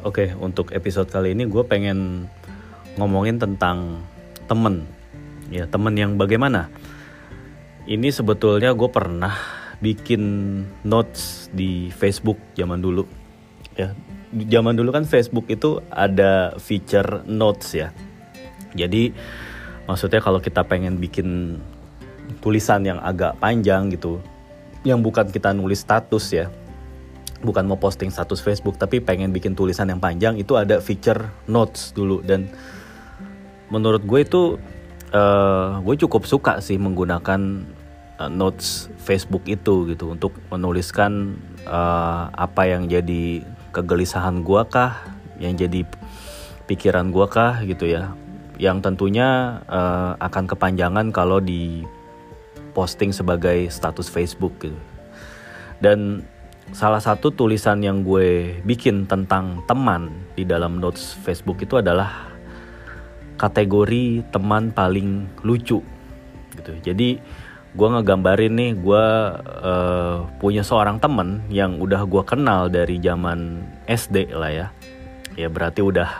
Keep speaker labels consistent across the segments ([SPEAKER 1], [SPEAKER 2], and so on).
[SPEAKER 1] Oke, untuk episode kali ini gue pengen ngomongin tentang temen. Ya, temen yang bagaimana? Ini sebetulnya gue pernah bikin notes di Facebook zaman dulu. Ya, zaman dulu kan Facebook itu ada feature notes ya. Jadi maksudnya kalau kita pengen bikin tulisan yang agak panjang gitu, yang bukan kita nulis status ya, bukan mau posting status Facebook tapi pengen bikin tulisan yang panjang itu ada feature notes dulu. Dan menurut gue itu uh, gue cukup suka sih menggunakan uh, notes Facebook itu gitu untuk menuliskan uh, apa yang jadi kegelisahan gue kah yang jadi pikiran gue kah gitu ya. Yang tentunya uh, akan kepanjangan kalau di posting sebagai status Facebook gitu. Dan salah satu tulisan yang gue bikin tentang teman di dalam notes Facebook itu adalah kategori teman paling lucu gitu. Jadi gue ngegambarin nih gue uh, punya seorang teman yang udah gue kenal dari zaman SD lah ya. Ya berarti udah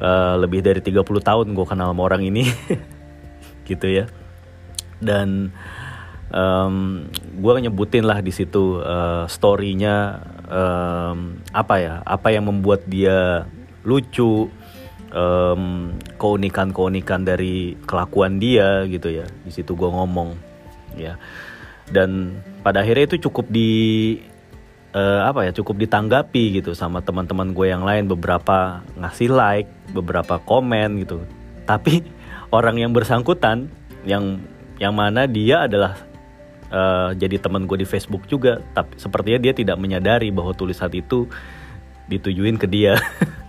[SPEAKER 1] uh, lebih dari 30 tahun gue kenal sama orang ini gitu ya. Dan um, gue nyebutin lah di situ uh, storynya um, apa ya apa yang membuat dia lucu um, keunikan keunikan dari kelakuan dia gitu ya di situ gue ngomong ya. Dan pada akhirnya itu cukup di uh, apa ya cukup ditanggapi gitu sama teman-teman gue yang lain beberapa ngasih like beberapa komen gitu. Tapi orang yang bersangkutan yang yang mana dia adalah uh, jadi teman gue di Facebook juga. Tapi sepertinya dia tidak menyadari bahwa tulisan itu ditujuin ke dia.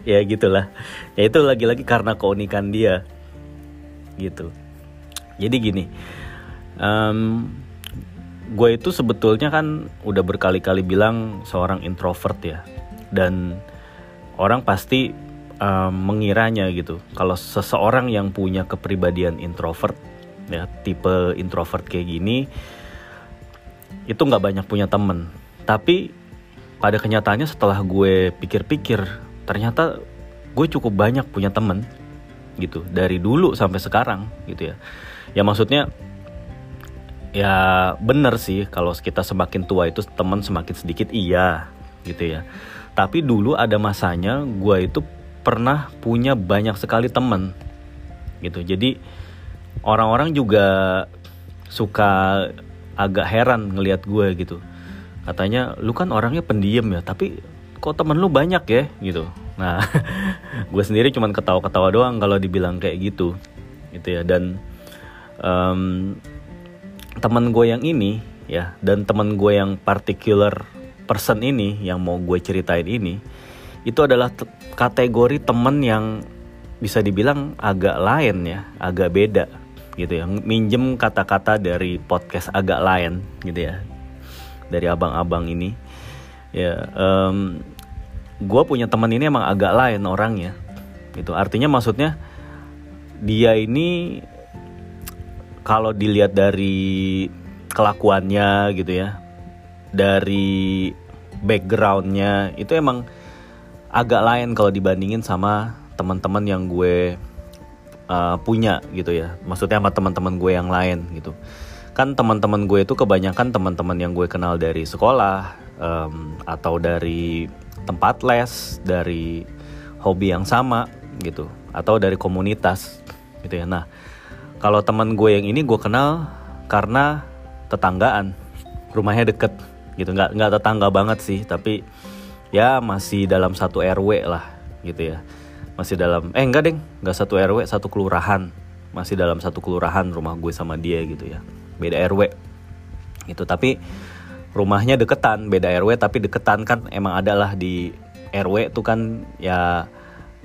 [SPEAKER 1] Ya gitulah. Ya itu lagi-lagi karena keunikan dia. Gitu. Jadi gini um, gue itu sebetulnya kan udah berkali-kali bilang seorang introvert ya. Dan orang pasti um, mengiranya gitu. Kalau seseorang yang punya kepribadian introvert ya tipe introvert kayak gini itu nggak banyak punya temen. Tapi pada kenyataannya setelah gue pikir-pikir ternyata gue cukup banyak punya temen gitu. Dari dulu sampai sekarang gitu ya. Ya maksudnya ya bener sih kalau kita semakin tua itu teman semakin sedikit iya gitu ya. Tapi dulu ada masanya gue itu pernah punya banyak sekali temen gitu. Jadi orang-orang juga suka agak heran ngelihat gue gitu. Katanya lu kan orangnya pendiam ya tapi kok temen lu banyak ya? Gitu. Nah gue sendiri cuman ketawa-ketawa doang kalau dibilang kayak gitu gitu ya. Dan um, temen gue yang ini ya dan temen gue yang particular person ini yang mau gue ceritain ini itu adalah kategori temen yang bisa dibilang agak lain ya agak beda gitu ya. Minjem kata-kata dari podcast agak lain gitu ya. Dari abang-abang ini. Ya um, gue punya teman ini emang agak lain orangnya. Gitu. Artinya maksudnya dia ini kalau dilihat dari kelakuannya gitu ya dari backgroundnya itu emang agak lain kalau dibandingin sama teman-teman yang gue uh, punya gitu ya. Maksudnya sama teman-teman gue yang lain gitu. Kan teman-teman gue itu kebanyakan teman-teman yang gue kenal dari sekolah um, atau dari tempat les dari hobi yang sama gitu atau dari komunitas gitu ya. Nah kalau teman gue yang ini gue kenal karena tetanggaan rumahnya deket gitu. Nggak nggak tetangga banget sih tapi ya masih dalam satu rw lah gitu ya masih dalam eh enggak deng. Nggak satu rw satu kelurahan. Masih dalam satu kelurahan rumah gue sama dia gitu ya. Beda rw gitu tapi rumahnya deketan beda rw tapi deketan kan emang adalah di rw tuh kan ya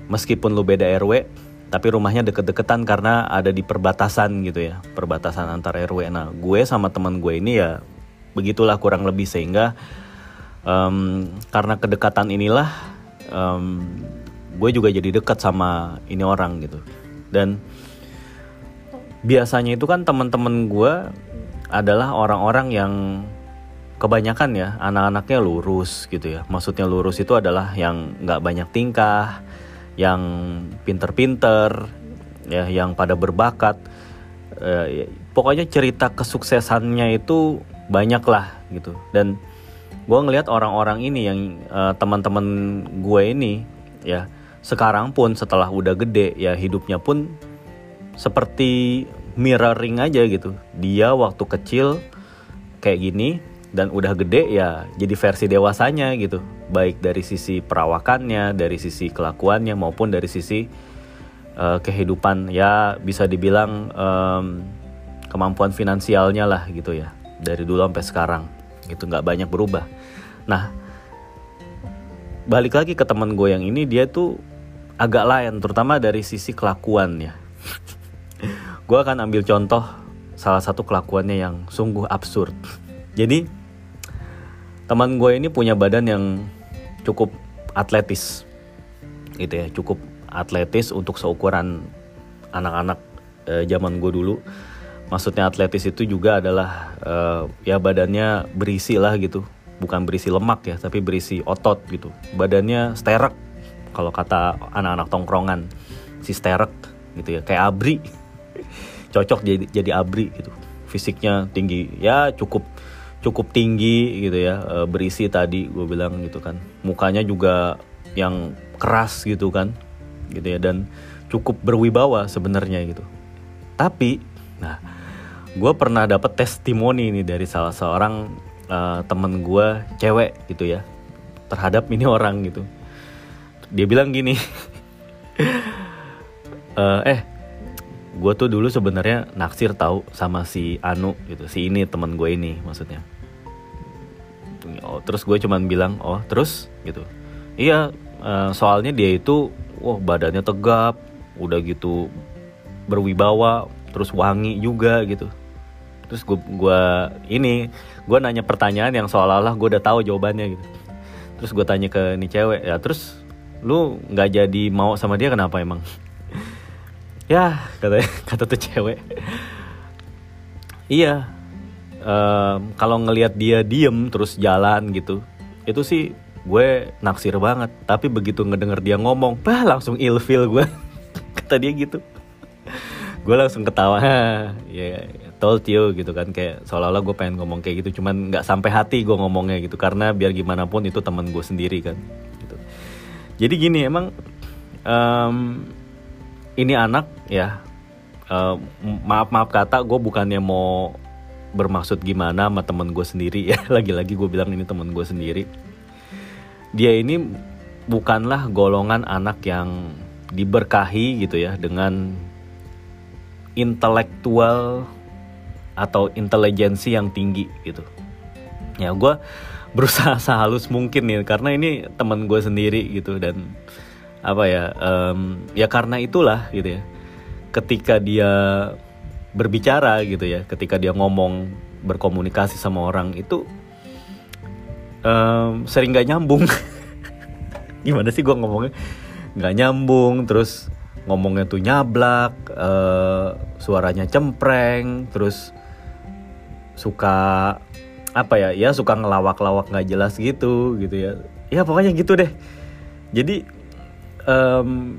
[SPEAKER 1] meskipun lu beda rw tapi rumahnya deket-deketan karena ada di perbatasan gitu ya perbatasan antar rw nah gue sama teman gue ini ya begitulah kurang lebih sehingga um, karena kedekatan inilah um, gue juga jadi dekat sama ini orang gitu. Dan biasanya itu kan teman-teman gue adalah orang-orang yang kebanyakan ya anak-anaknya lurus gitu ya. Maksudnya lurus itu adalah yang nggak banyak tingkah yang pinter-pinter ya yang pada berbakat. Eh, pokoknya cerita kesuksesannya itu banyak lah gitu. Dan gue ngelihat orang-orang ini yang uh, teman-teman gue ini ya sekarang pun setelah udah gede ya hidupnya pun seperti mirroring aja gitu. Dia waktu kecil kayak gini dan udah gede ya jadi versi dewasanya gitu. Baik dari sisi perawakannya dari sisi kelakuannya maupun dari sisi uh, kehidupan ya bisa dibilang um, kemampuan finansialnya lah gitu ya dari dulu sampai sekarang itu nggak banyak berubah. Nah balik lagi ke teman gue yang ini dia tuh agak lain terutama dari sisi kelakuan ya gue akan ambil contoh salah satu kelakuannya yang sungguh absurd. Jadi teman gue ini punya badan yang cukup atletis gitu ya cukup atletis untuk seukuran anak-anak eh, zaman gue dulu. Maksudnya atletis itu juga adalah uh, ya badannya berisi lah gitu. Bukan berisi lemak ya tapi berisi otot gitu. Badannya sterek kalau kata anak-anak tongkrongan si sterek gitu ya kayak abri. Cocok jadi jadi abri gitu. Fisiknya tinggi ya cukup cukup tinggi gitu ya uh, berisi tadi gue bilang gitu kan. Mukanya juga yang keras gitu kan gitu ya dan cukup berwibawa sebenarnya gitu. Tapi nah gue pernah dapat testimoni nih dari salah seorang uh, temen gue cewek gitu ya terhadap ini orang gitu dia bilang gini uh, eh gue tuh dulu sebenarnya naksir tahu sama si Anu gitu si ini temen gue ini maksudnya. Oh terus gue cuman bilang oh terus? Gitu. Iya uh, soalnya dia itu wah badannya tegap udah gitu berwibawa terus wangi juga gitu. Terus gue gua ini gue nanya pertanyaan yang seolah-olah gue udah tahu jawabannya gitu. Terus gue tanya ke nih cewek ya terus lu nggak jadi mau sama dia kenapa emang? Ya kata kata tuh cewek. Iya um, kalau ngelihat dia diem terus jalan gitu itu sih gue naksir banget. Tapi begitu ngedenger dia ngomong bah langsung ilfil gue. Kata dia gitu. Gue langsung ketawa. Ya told you gitu kan kayak seolah-olah gue pengen ngomong kayak gitu. Cuman nggak sampai hati gue ngomongnya gitu karena biar gimana pun itu teman gue sendiri kan jadi gini emang um, ini anak ya uh, maaf maaf kata gue bukannya mau bermaksud gimana sama temen gue sendiri ya. Lagi-lagi gue bilang ini temen gue sendiri. Dia ini bukanlah golongan anak yang diberkahi gitu ya dengan intelektual atau intelijensi yang tinggi gitu. Ya gue berusaha sehalus mungkin nih karena ini teman gue sendiri gitu dan apa ya um, ya karena itulah gitu ya. Ketika dia berbicara gitu ya ketika dia ngomong berkomunikasi sama orang itu um, sering gak nyambung. Gimana sih gue ngomongnya? Nggak nyambung terus ngomongnya tuh nyablak uh, suaranya cempreng terus suka apa ya ya suka ngelawak-lawak nggak jelas gitu gitu ya. Ya pokoknya gitu deh. Jadi um,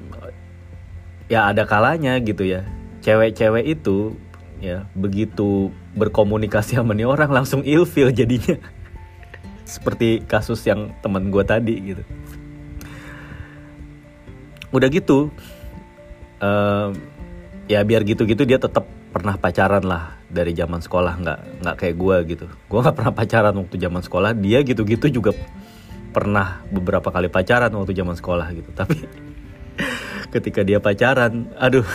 [SPEAKER 1] ya ada kalanya gitu ya. Cewek-cewek itu ya begitu berkomunikasi sama nih orang langsung ilfil jadinya. Seperti kasus yang teman gue tadi gitu. Udah gitu um, ya biar gitu-gitu dia tetap pernah pacaran lah dari zaman sekolah nggak nggak kayak gue gitu. Gue nggak pernah pacaran waktu zaman sekolah. Dia gitu-gitu juga pernah beberapa kali pacaran waktu zaman sekolah gitu. Tapi ketika dia pacaran aduh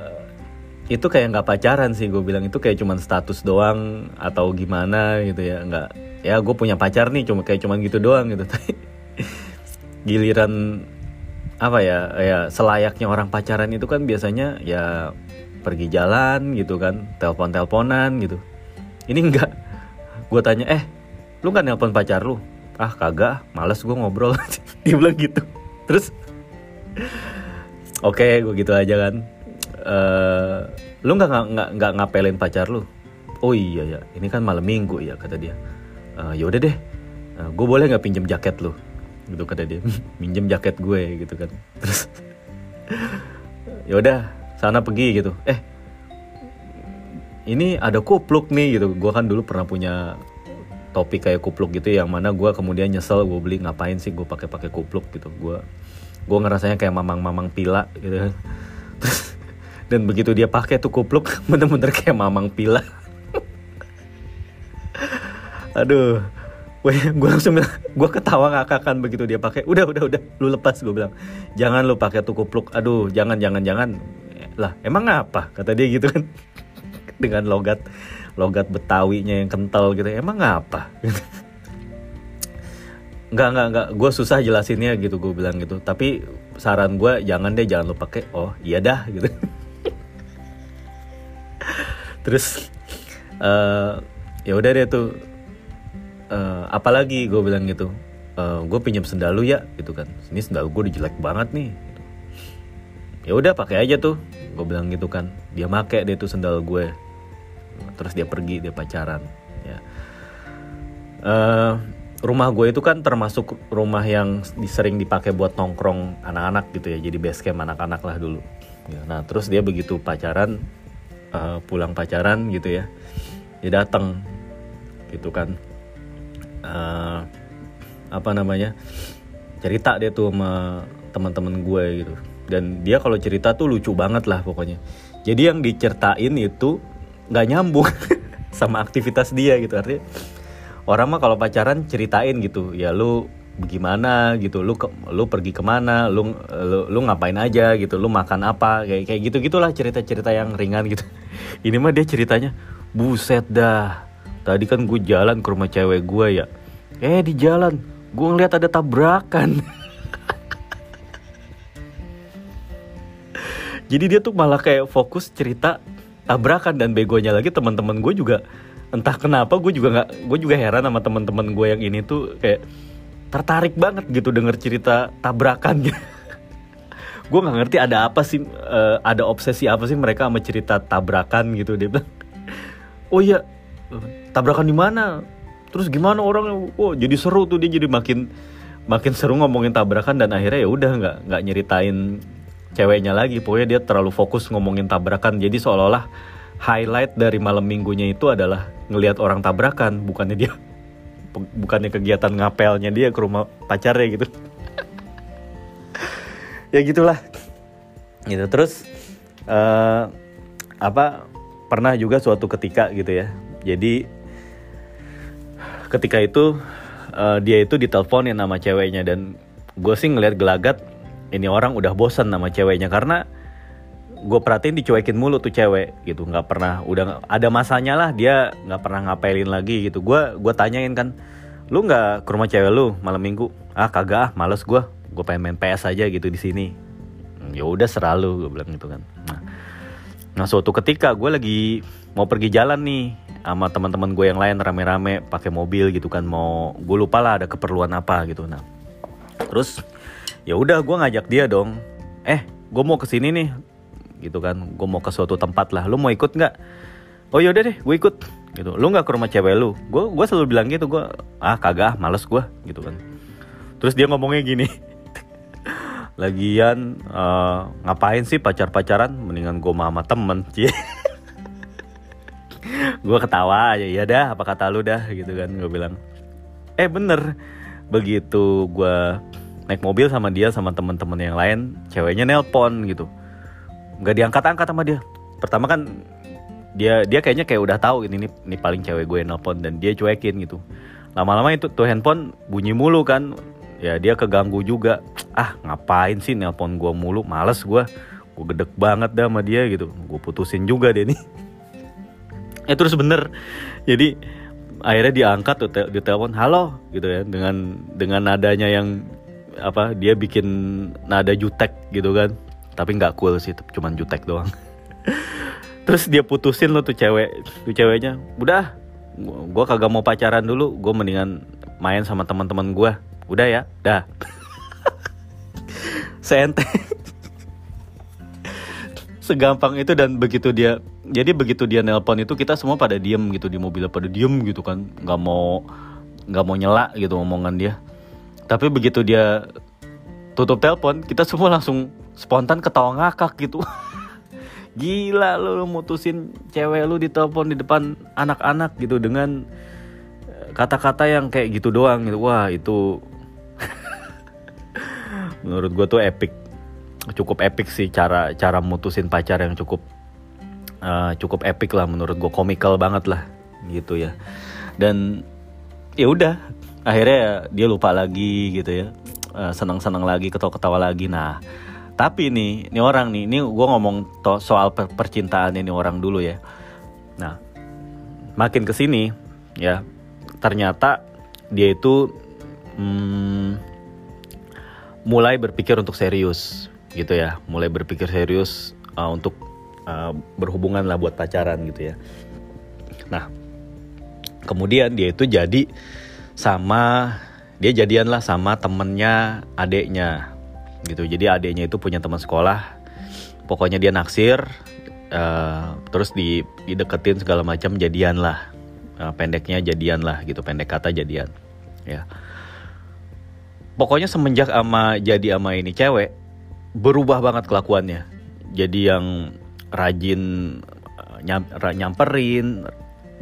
[SPEAKER 1] eh, itu kayak nggak pacaran sih gue bilang. Itu kayak cuman status doang atau gimana gitu ya. Nggak ya gue punya pacar nih cuma kayak cuman gitu doang gitu. Tapi giliran apa ya ya selayaknya orang pacaran itu kan biasanya ya pergi jalan gitu kan telepon teleponan gitu. Ini enggak. Gue tanya eh lu kan nelpon pacar lu? Ah kagak. Males gue ngobrol. Dia bilang gitu. Terus oke okay, gue gitu aja kan. Uh, lu nggak nggak nggak ngapelin pacar lu? Oh iya ya ini kan malam minggu ya kata dia. E, ya udah deh. Uh, gue boleh nggak pinjem jaket lu? Gitu kata dia. Minjem jaket gue gitu kan. Terus ya udah sana pergi gitu. Eh ini ada kupluk nih gitu. Gue kan dulu pernah punya topik kayak kupluk gitu yang mana gue kemudian nyesel gue beli ngapain sih gue pakai pakai kupluk gitu. Gue gue ngerasanya kayak mamang-mamang pila gitu. Terus dan begitu dia pakai tuh kupluk bener-bener kayak mamang pila. Aduh. Gue gue langsung bilang gue ketawa ngakakan begitu dia pakai. Udah udah udah. Lu lepas gue bilang. Jangan lu pakai tuh kupluk. Aduh jangan jangan jangan lah emang apa? Kata dia gitu kan. Dengan logat logat betawinya yang kental gitu. Emang apa? Nggak nggak nggak. Gue susah jelasinnya gitu gue bilang gitu. Tapi saran gue jangan deh jangan lo pakai oh iya dah gitu. Terus uh, ya udah deh tuh. Uh, apalagi gue bilang gitu. Uh, gue pinjam sendal lu ya gitu kan. Ini sendal gue udah jelek banget nih gitu. ya udah pakai aja tuh gue bilang gitu kan dia make deh tuh sendal gue. Terus dia pergi dia pacaran ya. Uh, rumah gue itu kan termasuk rumah yang sering dipakai buat nongkrong anak-anak gitu ya jadi base camp anak-anak lah dulu. Ya, nah terus dia begitu pacaran uh, pulang pacaran gitu ya dia datang gitu kan. Uh, apa namanya cerita dia tuh sama teman-teman gue gitu dan dia kalau cerita tuh lucu banget lah pokoknya. Jadi yang diceritain itu nggak nyambung sama aktivitas dia gitu. Artinya orang mah kalau pacaran ceritain gitu. Ya lu gimana gitu lu ke, lu pergi ke mana lu, lu lu ngapain aja gitu lu makan apa kayak kayak gitu gitulah cerita cerita yang ringan gitu. Ini mah dia ceritanya buset dah tadi kan gue jalan ke rumah cewek gue ya. Eh di jalan gue ngeliat ada tabrakan jadi dia tuh malah kayak fokus cerita tabrakan dan begonya lagi teman-teman gue juga. Entah kenapa gue juga nggak gue juga heran sama teman-teman gue yang ini tuh kayak tertarik banget gitu denger cerita tabrakan gue nggak ngerti ada apa sih uh, ada obsesi apa sih mereka sama cerita tabrakan gitu. Dia bilang oh iya tabrakan di mana? Terus gimana orang oh jadi seru tuh dia jadi makin makin seru ngomongin tabrakan dan akhirnya ya udah nggak nggak nyeritain ceweknya lagi. Pokoknya dia terlalu fokus ngomongin tabrakan. Jadi seolah-olah highlight dari malam minggunya itu adalah ngelihat orang tabrakan. Bukannya dia bukannya kegiatan ngapelnya dia ke rumah pacarnya gitu. Ya gitulah. Gitu. Terus uh, apa pernah juga suatu ketika gitu ya. Jadi ketika itu uh, dia itu diteleponin sama ceweknya. Dan gue sih ngeliat gelagat ini orang udah bosan sama ceweknya karena gue perhatiin dicuekin mulu tuh cewek gitu. Nggak pernah udah ada masanya lah dia nggak pernah ngapelin lagi gitu. Gue gue tanyain kan lu nggak ke rumah cewek lu malam minggu? Ah kagak ah males gue gue pengen main PS aja gitu di sini. Hmm, ya udah seralu gue bilang gitu kan. Nah, nah suatu ketika gue lagi mau pergi jalan nih sama teman-teman gue yang lain rame-rame pakai mobil gitu kan mau gue lupa lah ada keperluan apa gitu. Nah terus ya udah gue ngajak dia dong. Eh gue mau ke sini nih. Gitu kan gue mau ke suatu tempat lah. Lu mau ikut nggak? Oh yaudah deh gue ikut. Gitu. Lu nggak ke rumah cewek lu? Gue gue selalu bilang gitu. Gue ah kagak males gue gitu kan. Terus dia ngomongnya gini. Lagian uh, ngapain sih pacar pacaran mendingan gue sama temen cie. Gue ketawa aja. Ya dah apa kata lu dah? Gitu kan gue bilang. Eh bener. Begitu gue naik mobil sama dia sama teman-teman yang lain ceweknya nelpon gitu. Nggak diangkat-angkat sama dia. Pertama kan dia dia kayaknya kayak udah tahu ini ini paling cewek gue nelpon dan dia cuekin gitu. Lama-lama itu tuh handphone bunyi mulu kan. Ya dia keganggu juga. Ah ngapain sih nelpon gue mulu? Males gue gue gedek banget dah sama dia gitu. Gue putusin juga deh nih. Eh terus bener. Jadi akhirnya diangkat tuh di telepon halo gitu ya dengan dengan nadanya yang apa dia bikin nada jutek gitu kan. Tapi nggak cool sih cuman jutek doang. Terus dia putusin lo tuh cewek tuh ceweknya udah gue kagak mau pacaran dulu gue mendingan main sama teman-teman gue udah ya dah. Segampang itu dan begitu dia jadi begitu dia nelpon itu kita semua pada diem gitu di mobil pada diem gitu kan. Nggak mau nggak mau nyela gitu omongan dia tapi begitu dia tutup telepon kita semua langsung spontan ketawa ngakak gitu. Gila lu, mutusin cewek lu di telepon di depan anak-anak gitu dengan eh, kata-kata yang kayak gitu doang gitu. Wah itu menurut gue tuh epic. Cukup epic sih cara cara mutusin pacar yang cukup uh, cukup epic lah menurut gue komikal banget lah gitu ya. Dan ya udah akhirnya ya dia lupa lagi gitu ya. Uh, senang-senang lagi ketawa-ketawa lagi. Nah tapi nih ini orang nih ini gue ngomong soal per percintaan ini orang dulu ya. Nah makin ke sini ya ternyata dia itu hmm, mulai berpikir untuk serius gitu ya. Mulai berpikir serius uh, untuk uh, berhubungan lah buat pacaran gitu ya. Nah kemudian dia itu jadi sama dia jadian lah sama temennya adeknya gitu. Jadi adeknya itu punya teman sekolah. Pokoknya dia naksir uh, terus di dideketin segala macam jadian lah. Uh, pendeknya jadian lah gitu. Pendek kata jadian ya. Pokoknya semenjak ama jadi ama ini cewek berubah banget kelakuannya. Jadi yang rajin eh, nyam, nyamperin,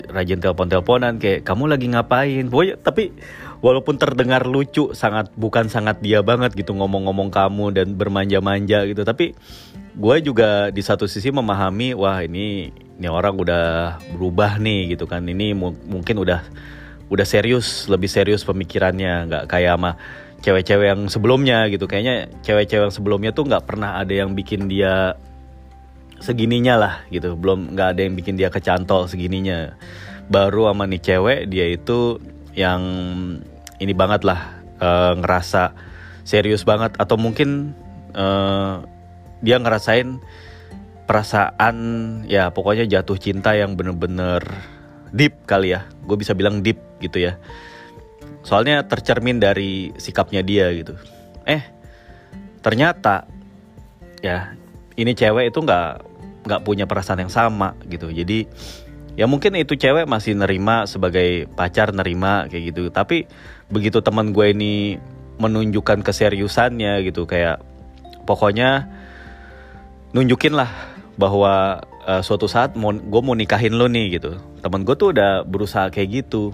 [SPEAKER 1] rajin telepon-teleponan kayak kamu lagi ngapain. Pokoknya tapi walaupun terdengar lucu sangat bukan sangat dia banget gitu ngomong-ngomong kamu dan bermanja-manja gitu. Tapi gue juga di satu sisi memahami wah ini ini orang udah berubah nih gitu kan. Ini mungkin udah udah serius lebih serius pemikirannya nggak kayak sama cewek-cewek yang sebelumnya gitu. Kayaknya cewek-cewek yang sebelumnya tuh nggak pernah ada yang bikin dia segininya lah gitu. Belum nggak ada yang bikin dia kecantol segininya. Baru sama nih cewek dia itu yang ini banget lah uh, ngerasa serius banget. Atau mungkin uh, dia ngerasain perasaan ya pokoknya jatuh cinta yang bener-bener deep kali ya. Gue bisa bilang deep gitu ya. Soalnya tercermin dari sikapnya dia gitu. Eh ternyata ya ini cewek itu nggak nggak punya perasaan yang sama gitu. Jadi ya mungkin itu cewek masih nerima sebagai pacar nerima kayak gitu. Tapi begitu teman gue ini menunjukkan keseriusannya gitu kayak pokoknya nunjukin lah bahwa uh, suatu saat mau gue mau nikahin lo nih gitu. Teman gue tuh udah berusaha kayak gitu.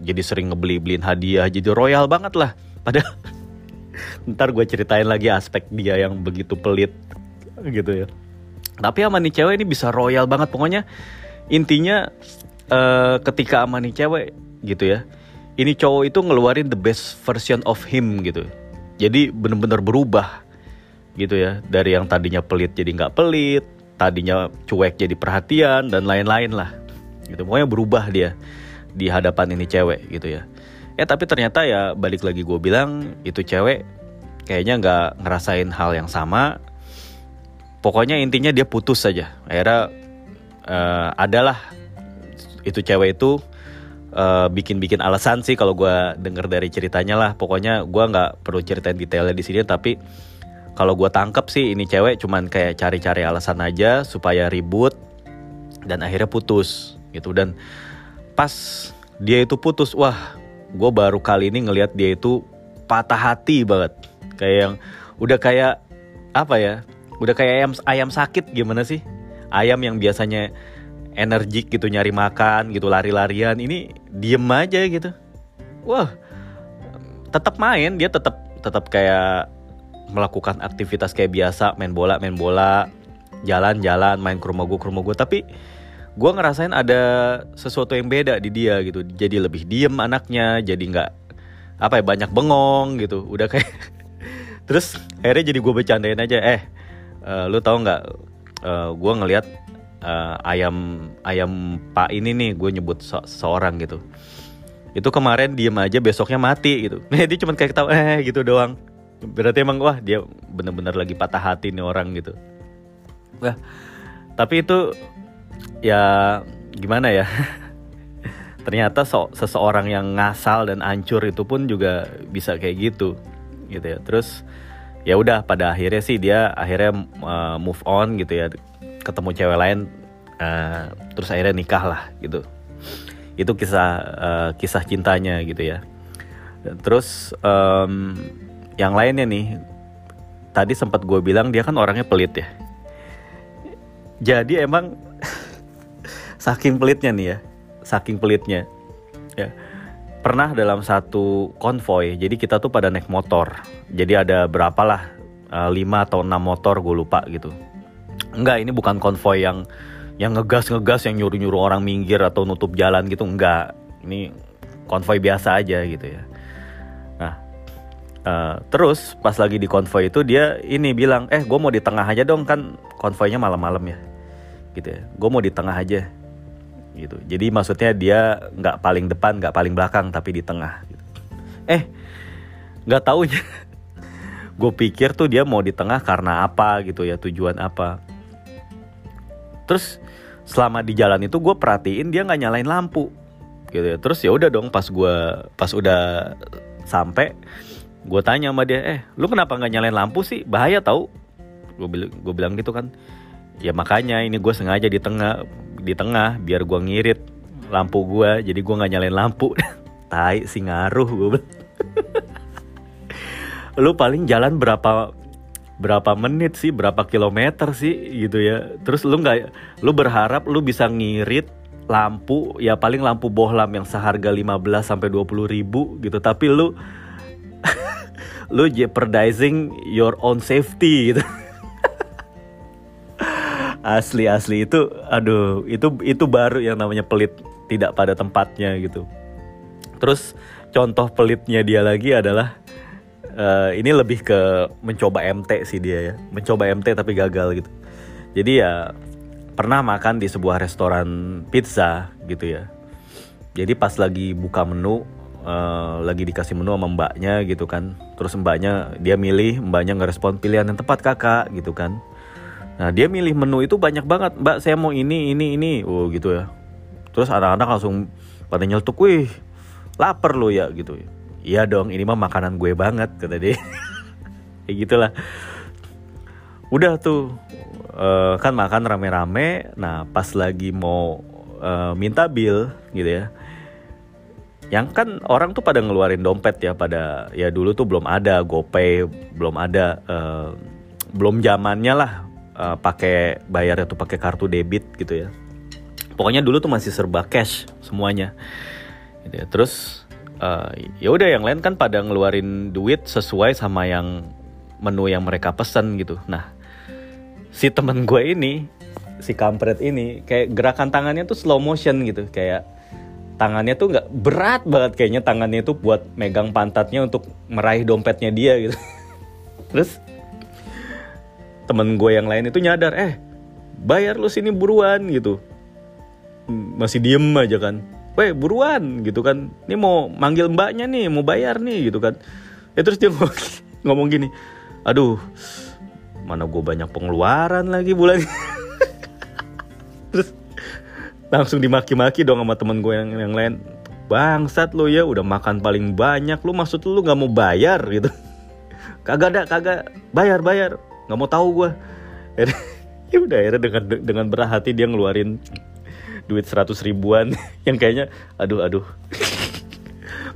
[SPEAKER 1] Jadi sering ngebeli-beliin hadiah jadi royal banget lah. Padahal ntar gue ceritain lagi aspek dia yang begitu pelit gitu ya tapi sama nih cewek ini bisa royal banget. Pokoknya intinya uh, ketika sama nih cewek gitu ya ini cowok itu ngeluarin the best version of him gitu. Jadi bener-bener berubah gitu ya. Dari yang tadinya pelit jadi nggak pelit tadinya cuek jadi perhatian dan lain-lain lah. Gitu. Pokoknya berubah dia di hadapan ini cewek gitu ya. Ya tapi ternyata ya balik lagi gue bilang itu cewek kayaknya nggak ngerasain hal yang sama pokoknya intinya dia putus saja. Akhirnya uh, adalah itu cewek itu uh, bikin-bikin alasan sih kalau gue denger dari ceritanya lah. Pokoknya gue nggak perlu ceritain detailnya di sini tapi kalau gue tangkep sih ini cewek cuman kayak cari-cari alasan aja supaya ribut dan akhirnya putus gitu. Dan pas dia itu putus wah gue baru kali ini ngelihat dia itu patah hati banget. Kayak yang udah kayak apa ya udah kayak ayam ayam sakit gimana sih? Ayam yang biasanya energik gitu nyari makan gitu lari-larian ini diem aja gitu. Wah tetap main dia tetap tetap kayak melakukan aktivitas kayak biasa main bola main bola jalan-jalan main ke rumah gue ke rumah gue tapi gue ngerasain ada sesuatu yang beda di dia gitu. Jadi lebih diem anaknya jadi nggak apa ya banyak bengong gitu. Udah kayak terus akhirnya jadi gue bercandain aja eh uh, lu tau nggak? Uh, eh, gue ngelihat uh, ayam ayam pak ini nih gue nyebut se seorang gitu. Itu kemarin diem aja besoknya mati gitu. Dia cuma kayak ketawa eh gitu doang. Berarti emang wah dia bener-bener lagi patah hati nih orang gitu. Wah tapi itu ya gimana ya? Ternyata so, seseorang yang ngasal dan ancur itu pun juga bisa kayak gitu gitu ya. Terus ya udah pada akhirnya sih dia akhirnya uh, move on gitu ya ketemu cewek lain uh, terus akhirnya nikah lah gitu. Itu kisah uh, kisah cintanya gitu ya. Terus um, yang lainnya nih tadi sempat gue bilang dia kan orangnya pelit ya. Jadi emang saking pelitnya nih ya saking pelitnya ya. Pernah dalam satu konvoy jadi kita tuh pada naik motor jadi ada berapa lah uh, atau enam motor gue lupa gitu. Enggak ini bukan konvoy yang yang ngegas ngegas yang nyuruh nyuruh orang minggir atau nutup jalan gitu enggak. Ini konvoy biasa aja gitu ya. Nah uh, terus pas lagi di konvoy itu dia ini bilang eh gue mau di tengah aja dong kan konvoynya malam-malam ya. Gitu ya. Gue mau di tengah aja. Gitu. Jadi maksudnya dia nggak paling depan nggak paling belakang tapi di tengah gitu. eh nggak taunya gue pikir tuh dia mau di tengah karena apa gitu ya tujuan apa. Terus selama di jalan itu gue perhatiin dia nggak nyalain lampu gitu ya. Terus ya udah dong pas gue pas udah sampai gue tanya sama dia eh lu kenapa nggak nyalain lampu sih? Bahaya tau. Gue bilang bilang gitu kan. Ya makanya ini gue sengaja di tengah di tengah biar gue ngirit lampu gue jadi gue nggak nyalain lampu. Tai si ngaruh gue lu paling jalan berapa berapa menit sih berapa kilometer sih gitu ya. Terus lu nggak lu berharap lu bisa ngirit lampu ya paling lampu bohlam yang seharga 15 sampai 20 ribu gitu. Tapi lu lu jeopardizing your own safety gitu. Asli asli. Itu aduh itu itu baru yang namanya pelit tidak pada tempatnya gitu. Terus contoh pelitnya dia lagi adalah uh, ini lebih ke mencoba MT sih dia ya. Mencoba MT tapi gagal gitu. Jadi ya pernah makan di sebuah restoran pizza gitu ya. Jadi pas lagi buka menu uh, lagi dikasih menu sama mbaknya gitu kan. Terus mbaknya dia milih mbaknya ngerespon pilihan yang tepat kakak gitu kan. Nah dia milih menu itu banyak banget. Mbak saya mau ini ini ini. Oh gitu ya. Terus anak-anak langsung pada nyeletuk Wih lapar lo ya gitu Iya dong ini mah makanan gue banget kata dia. Kayak gitulah. Udah tuh uh, Kan makan rame-rame. Nah pas lagi mau uh, minta bill gitu ya. Yang kan orang tuh pada ngeluarin dompet ya pada ya dulu tuh belum ada GoPay belum ada uh, belum zamannya lah uh, pakai bayar itu pakai kartu debit gitu ya. Pokoknya dulu tuh masih serba cash semuanya. Gitu ya. terus uh, ya udah yang lain kan pada ngeluarin duit sesuai sama yang menu yang mereka pesen gitu. Nah si temen gue ini si kampret ini kayak gerakan tangannya tuh slow motion gitu. Kayak tangannya tuh nggak berat banget. Kayaknya tangannya tuh buat megang pantatnya untuk meraih dompetnya dia gitu. Terus temen gue yang lain itu nyadar eh bayar lu sini buruan gitu. Masih diem aja kan Weh buruan gitu kan. Ini mau manggil mbaknya nih Mau bayar nih gitu kan. Ya terus dia ngomong, ngomong gini Aduh Mana gue banyak pengeluaran lagi bulan Terus Langsung dimaki-maki dong sama temen gue yang, yang lain. Bangsat lo ya udah makan paling banyak. Lu maksud lu gak mau bayar? Gitu. Kagak ada kagak. Bayar bayar. Nggak mau tahu gue ya udah akhirnya dengan dengan berat hati dia ngeluarin duit seratus ribuan yang kayaknya aduh aduh.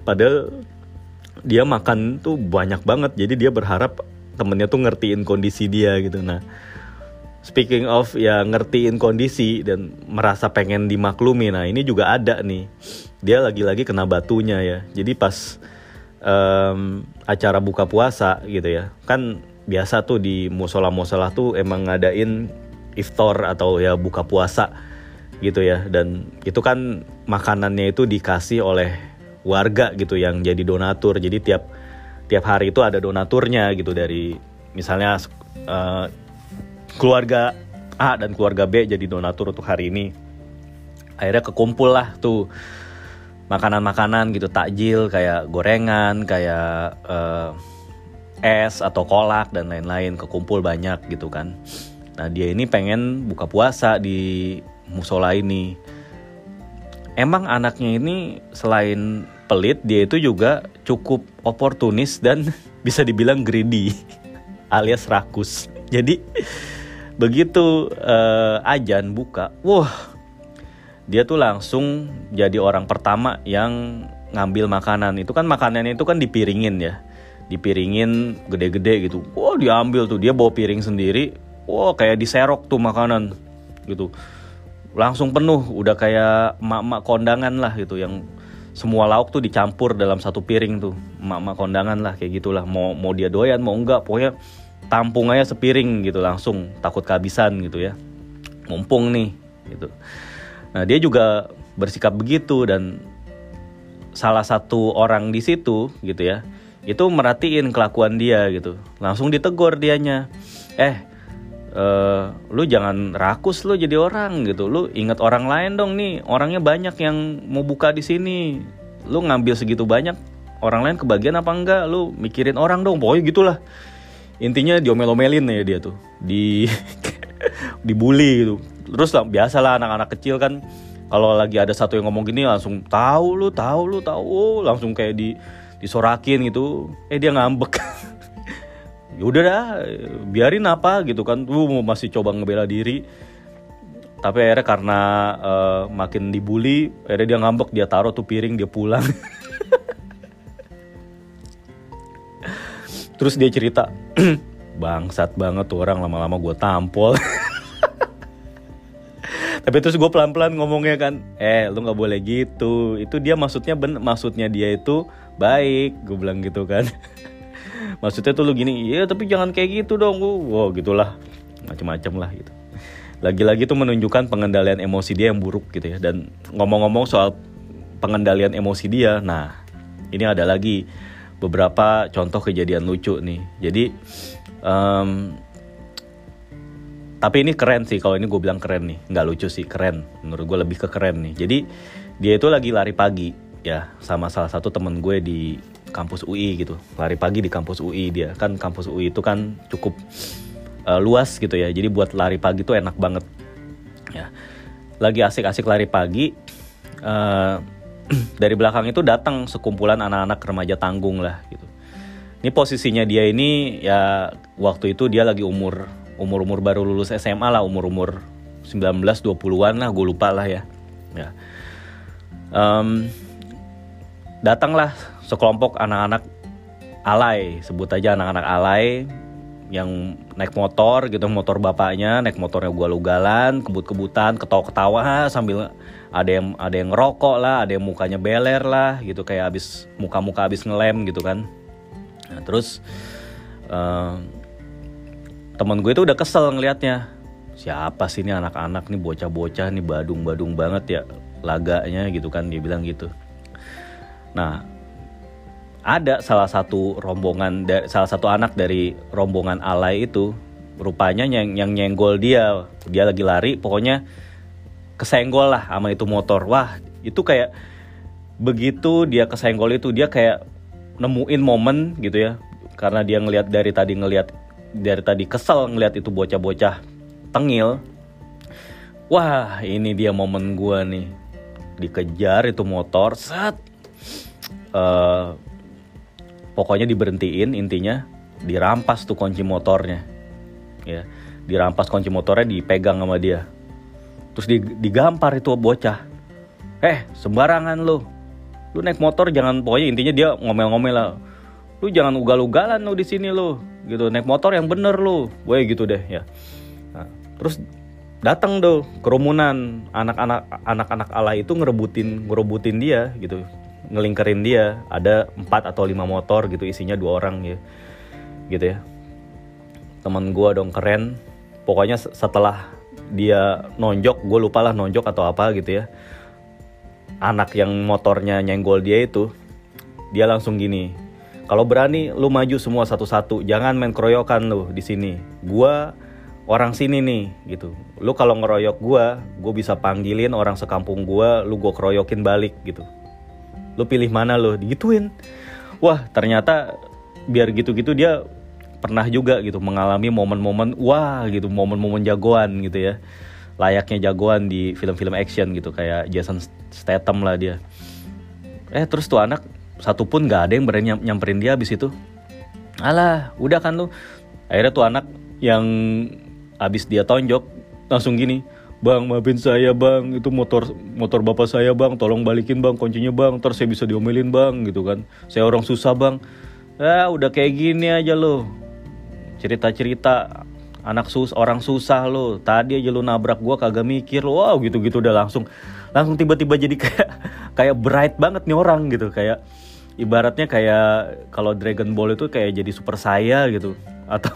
[SPEAKER 1] Padahal dia makan tuh banyak banget jadi dia berharap temennya tuh ngertiin kondisi dia gitu. Nah speaking of ya ngertiin kondisi dan merasa pengen dimaklumi. Nah ini juga ada nih. Dia lagi-lagi kena batunya ya. Jadi pas um, acara buka puasa gitu ya. Kan biasa tuh di musola-musola tuh emang ngadain iftar atau ya buka puasa gitu ya. Dan itu kan makanannya itu dikasih oleh warga gitu yang jadi donatur. Jadi tiap tiap hari itu ada donaturnya gitu dari misalnya uh, keluarga A dan keluarga B jadi donatur untuk hari ini. Akhirnya kekumpul lah tuh makanan-makanan gitu takjil kayak gorengan kayak uh, es atau kolak dan lain-lain. Kekumpul banyak gitu kan. Nah dia ini pengen buka puasa di musola ini. Emang anaknya ini selain pelit dia itu juga cukup oportunis dan bisa dibilang greedy alias rakus. Jadi begitu uh, ajan buka wah dia tuh langsung jadi orang pertama yang ngambil makanan. Itu kan makanannya itu kan dipiringin ya dipiringin gede-gede gitu. Wah diambil tuh dia bawa piring sendiri. Wah kayak diserok tuh makanan gitu langsung penuh udah kayak mak-mak kondangan lah gitu yang semua lauk tuh dicampur dalam satu piring tuh. Mak-mak kondangan lah kayak gitulah. Mau mau dia doyan mau enggak pokoknya tampung aja sepiring gitu langsung. Takut kehabisan gitu ya. Mumpung nih gitu. Nah dia juga bersikap begitu dan salah satu orang di situ gitu ya itu merhatiin kelakuan dia gitu. Langsung ditegur dianya eh uh, lu jangan rakus lu jadi orang gitu. Lu ingat orang lain dong nih orangnya banyak yang mau buka di sini. Lu ngambil segitu banyak orang lain kebagian apa enggak? Lu mikirin orang dong pokoknya gitulah. Intinya diomel-omelin ya dia tuh di dibully gitu. Terus lah biasa lah anak-anak kecil kan kalau lagi ada satu yang ngomong gini langsung tahu lu tahu lu tahu. Oh, langsung kayak di disorakin gitu. Eh dia ngambek ya udah dah biarin apa gitu kan. Tuh masih coba ngebela diri. Tapi akhirnya karena uh, makin dibully akhirnya dia ngambek dia taruh tuh piring dia pulang. Terus dia cerita bangsat banget tuh orang lama-lama gue tampol. Tapi terus gue pelan-pelan ngomongnya kan eh lu nggak boleh gitu. Itu dia maksudnya ben maksudnya dia itu baik gue bilang gitu kan maksudnya tuh lu gini iya tapi jangan kayak gitu dong. Wow gitulah. Macem-macem lah gitu. Lagi-lagi tuh menunjukkan pengendalian emosi dia yang buruk gitu ya. Dan ngomong-ngomong soal pengendalian emosi dia nah ini ada lagi beberapa contoh kejadian lucu nih. Jadi um, tapi ini keren sih kalau ini gue bilang keren nih. Nggak lucu sih keren. Menurut gue lebih ke keren nih. Jadi dia itu lagi lari pagi ya sama salah satu temen gue di kampus UI gitu. Lari pagi di kampus UI dia. Kan kampus UI itu kan cukup uh, luas gitu ya. Jadi buat lari pagi tuh enak banget. Ya. Lagi asik-asik lari pagi uh, dari belakang itu datang sekumpulan anak-anak remaja tanggung lah gitu. Ini posisinya dia ini ya waktu itu dia lagi umur umur umur baru lulus SMA lah umur umur 19 20-an lah gue lupa lah ya. Ya. Um, datanglah sekelompok anak-anak alay, sebut aja anak-anak alay yang naik motor gitu, motor bapaknya, naik motornya gua lugalan, kebut-kebutan, ketawa-ketawa sambil ada yang ada yang ngerokok lah, ada yang mukanya beler lah gitu kayak abis muka-muka abis ngelem gitu kan. Nah, terus uh, temen gue itu udah kesel ngelihatnya siapa sih ini anak-anak nih bocah-bocah nih badung-badung banget ya laganya gitu kan dia bilang gitu. Nah ada salah satu rombongan salah satu anak dari rombongan alay itu. Rupanya yang yang nyenggol dia. Dia lagi lari pokoknya kesenggol lah sama itu motor. Wah itu kayak begitu dia kesenggol itu dia kayak nemuin momen gitu ya. Karena dia ngelihat dari tadi ngelihat dari tadi kesel ngelihat itu bocah-bocah tengil. Wah ini dia momen gua nih. Dikejar itu motor set. Uh, pokoknya diberhentiin intinya dirampas tuh kunci motornya. Ya dirampas kunci motornya dipegang sama dia. Terus digampar itu bocah. Eh sembarangan lo lu naik motor jangan pokoknya intinya dia ngomel-ngomel lah. Lu jangan ugal-ugalan lu di sini lo gitu naik motor yang bener lo gue gitu deh ya. Nah, terus datang tuh kerumunan anak-anak anak-anak ala itu ngerebutin ngerebutin dia gitu ngelingkerin dia ada empat atau lima motor gitu isinya dua orang ya gitu ya. Teman gue dong keren. Pokoknya setelah dia nonjok gue lupa lah nonjok atau apa gitu ya. Anak yang motornya nyenggol dia itu dia langsung gini kalau berani lu maju semua satu-satu. Jangan main keroyokan lu di sini. Gue orang sini nih gitu. Lu kalau ngeroyok gue gue bisa panggilin orang sekampung gue lu gue keroyokin balik gitu lo pilih mana lo digituin. Wah ternyata biar gitu-gitu dia pernah juga gitu mengalami momen-momen wah gitu momen-momen jagoan gitu ya. Layaknya jagoan di film-film action gitu kayak Jason Statham lah dia. Eh terus tuh anak satu pun nggak ada yang berani nyamperin dia abis itu. Alah udah kan lu. Akhirnya tuh anak yang abis dia tonjok langsung gini bang maafin saya bang. Itu motor motor bapak saya bang. Tolong balikin bang kuncinya bang. Terus saya bisa diomelin bang gitu kan. Saya orang susah bang. Ah udah kayak gini aja lo cerita cerita anak sus orang susah lo tadi aja lo nabrak gua kagak mikir wow gitu gitu udah langsung. Langsung tiba-tiba jadi kayak kayak bright banget nih orang gitu. Kayak ibaratnya kayak kalau Dragon Ball itu kayak jadi super saya gitu. Atau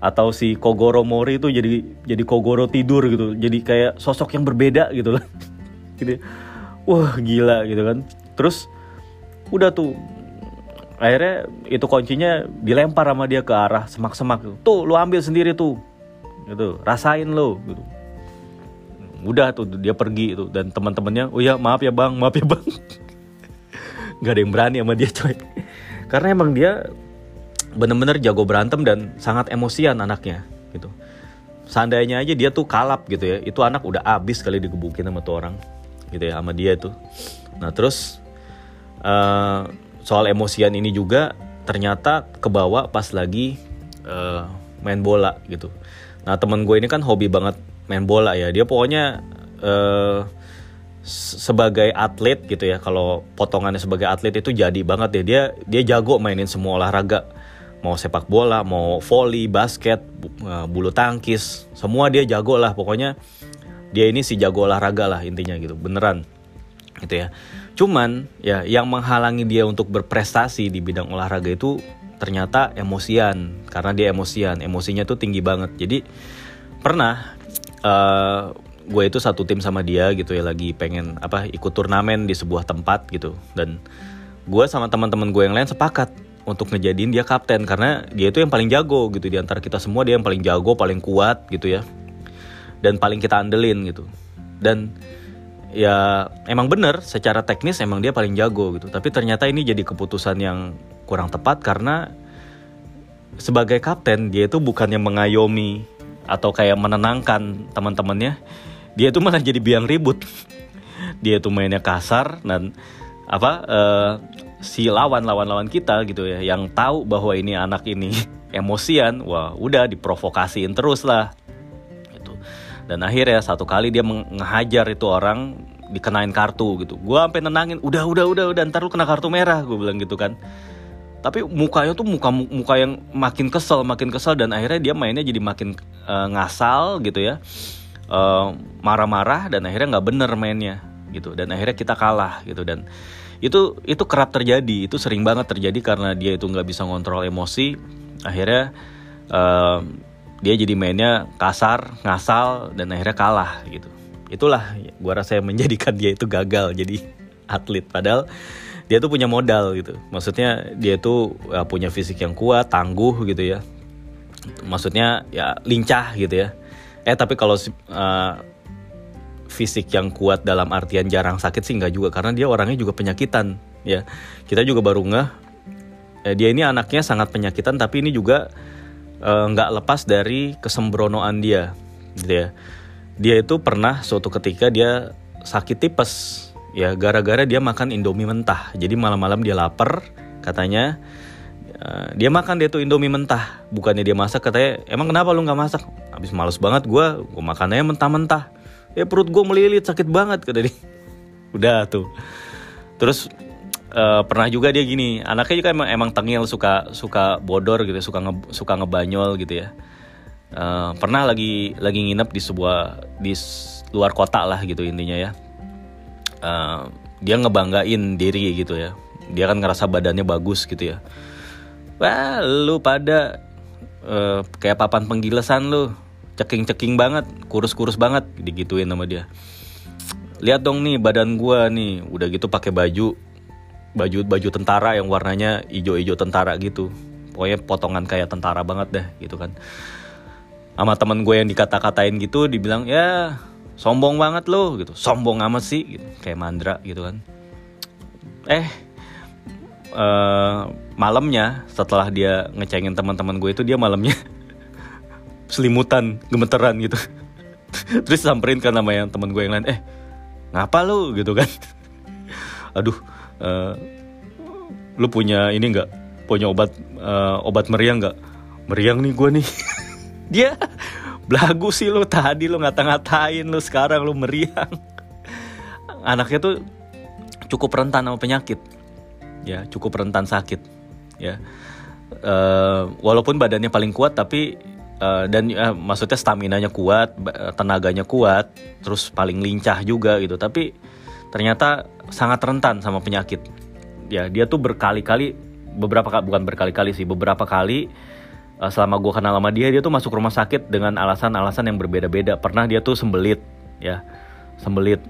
[SPEAKER 1] atau si Kogoro Mori itu jadi jadi Kogoro tidur gitu. Jadi kayak sosok yang berbeda gitu lah gitu wah gila gitu kan. Terus udah tuh akhirnya itu kuncinya dilempar sama dia ke arah semak-semak gitu. tuh lu ambil sendiri tuh. Gitu rasain lo gitu. Udah tuh dia pergi itu dan teman-temannya oh ya maaf ya bang maaf ya bang. Nggak ada yang berani sama dia coy. Karena emang dia bener-bener jago berantem dan sangat emosian anaknya gitu. Seandainya aja dia tuh kalap gitu ya itu anak udah abis kali digebukin sama tuh orang gitu ya sama dia itu nah terus uh, soal emosian ini juga ternyata kebawa pas lagi uh, main bola gitu. Nah temen gue ini kan hobi banget main bola ya dia pokoknya uh, sebagai atlet gitu ya kalau potongannya sebagai atlet itu jadi banget ya dia dia jago mainin semua olahraga mau sepak bola, mau volley, basket, eh, bulu tangkis, semua dia jago lah pokoknya dia ini si jago olahraga lah intinya gitu, beneran gitu ya. Cuman ya yang menghalangi dia untuk berprestasi di bidang olahraga itu ternyata emosian karena dia emosian, emosinya tuh tinggi banget. Jadi pernah uh, gue itu satu tim sama dia gitu ya lagi pengen apa ikut turnamen di sebuah tempat gitu dan gue sama teman-teman gue yang lain sepakat untuk ngejadiin dia kapten karena dia itu yang paling jago gitu. Di antara kita semua dia yang paling jago paling kuat gitu ya. Dan paling kita andelin gitu. Dan ya emang bener secara teknis emang dia paling jago gitu. Tapi ternyata ini jadi keputusan yang kurang tepat karena sebagai kapten dia itu bukannya mengayomi atau kayak menenangkan teman-temannya. Dia itu malah jadi biang ribut. Dia itu mainnya kasar dan apa uh, si lawan lawan lawan kita gitu ya yang tahu bahwa ini anak ini emosian wah udah diprovokasiin terus lah gitu. Dan akhirnya satu kali dia menghajar itu orang dikenain kartu gitu. Gue sampai nenangin udah udah udah udah ntar lu kena kartu merah gue bilang gitu kan. Tapi mukanya tuh muka muka yang makin kesel makin kesel dan akhirnya dia mainnya jadi makin uh, ngasal gitu ya. Marah marah-marah dan akhirnya nggak bener mainnya gitu. Dan akhirnya kita kalah gitu. Dan itu itu kerap terjadi itu sering banget terjadi karena dia itu nggak bisa ngontrol emosi. Akhirnya uh, dia jadi mainnya kasar ngasal dan akhirnya kalah gitu. Itulah gua rasa yang menjadikan dia itu gagal jadi atlet. Padahal dia tuh punya modal gitu. Maksudnya dia tuh ya, punya fisik yang kuat tangguh gitu ya. Maksudnya ya lincah gitu ya. Eh tapi kalau uh, fisik yang kuat dalam artian jarang sakit sih nggak juga karena dia orangnya juga penyakitan ya. Kita juga baru ngeh eh, dia ini anaknya sangat penyakitan tapi ini juga eh, nggak eh, lepas dari kesembronoan dia gitu ya. Dia itu pernah suatu ketika dia sakit tipes ya gara-gara dia makan indomie mentah. Jadi malam-malam dia lapar katanya uh, dia makan dia tuh indomie mentah bukannya dia masak katanya emang kenapa lu nggak masak? Habis males banget gue gue makannya mentah-mentah ya perut gue melilit sakit banget kata dia. Udah tuh. Terus uh, pernah juga dia gini. Anaknya juga emang emang tengil suka suka bodor gitu suka nge, suka ngebanyol gitu ya. Uh, pernah lagi lagi nginep di sebuah di luar kota lah gitu intinya ya. Uh, dia ngebanggain diri gitu ya. Dia kan ngerasa badannya bagus gitu ya. Wah lu pada uh, kayak papan penggilesan lu ceking-ceking banget, kurus-kurus banget, digituin sama dia. Lihat dong nih badan gua nih, udah gitu pakai baju baju baju tentara yang warnanya ijo-ijo tentara gitu. Pokoknya potongan kayak tentara banget deh gitu kan. Sama temen gue yang dikata-katain gitu dibilang ya sombong banget lo gitu. Sombong amat sih gitu. Kayak mandra gitu kan. Eh uh, malamnya setelah dia ngecengin teman-teman gue itu dia malamnya selimutan gemeteran gitu. Terus samperin kan nama yang teman gue yang lain eh ngapa lu? gitu kan. Aduh uh, lu punya ini nggak? Punya obat uh, obat meriang nggak? Meriang nih gue nih. Dia belagu sih lu tadi lu ngata-ngatain lu sekarang lu meriang. Anaknya tuh cukup rentan sama penyakit. Ya cukup rentan sakit. Ya. Uh, walaupun badannya paling kuat tapi uh, dan uh, maksudnya stamina nya kuat tenaganya kuat terus paling lincah juga gitu. Tapi ternyata sangat rentan sama penyakit. Ya dia tuh berkali-kali beberapa bukan berkali-kali sih beberapa kali uh, selama gue kenal sama dia dia tuh masuk rumah sakit dengan alasan-alasan yang berbeda-beda. Pernah dia tuh sembelit ya sembelit.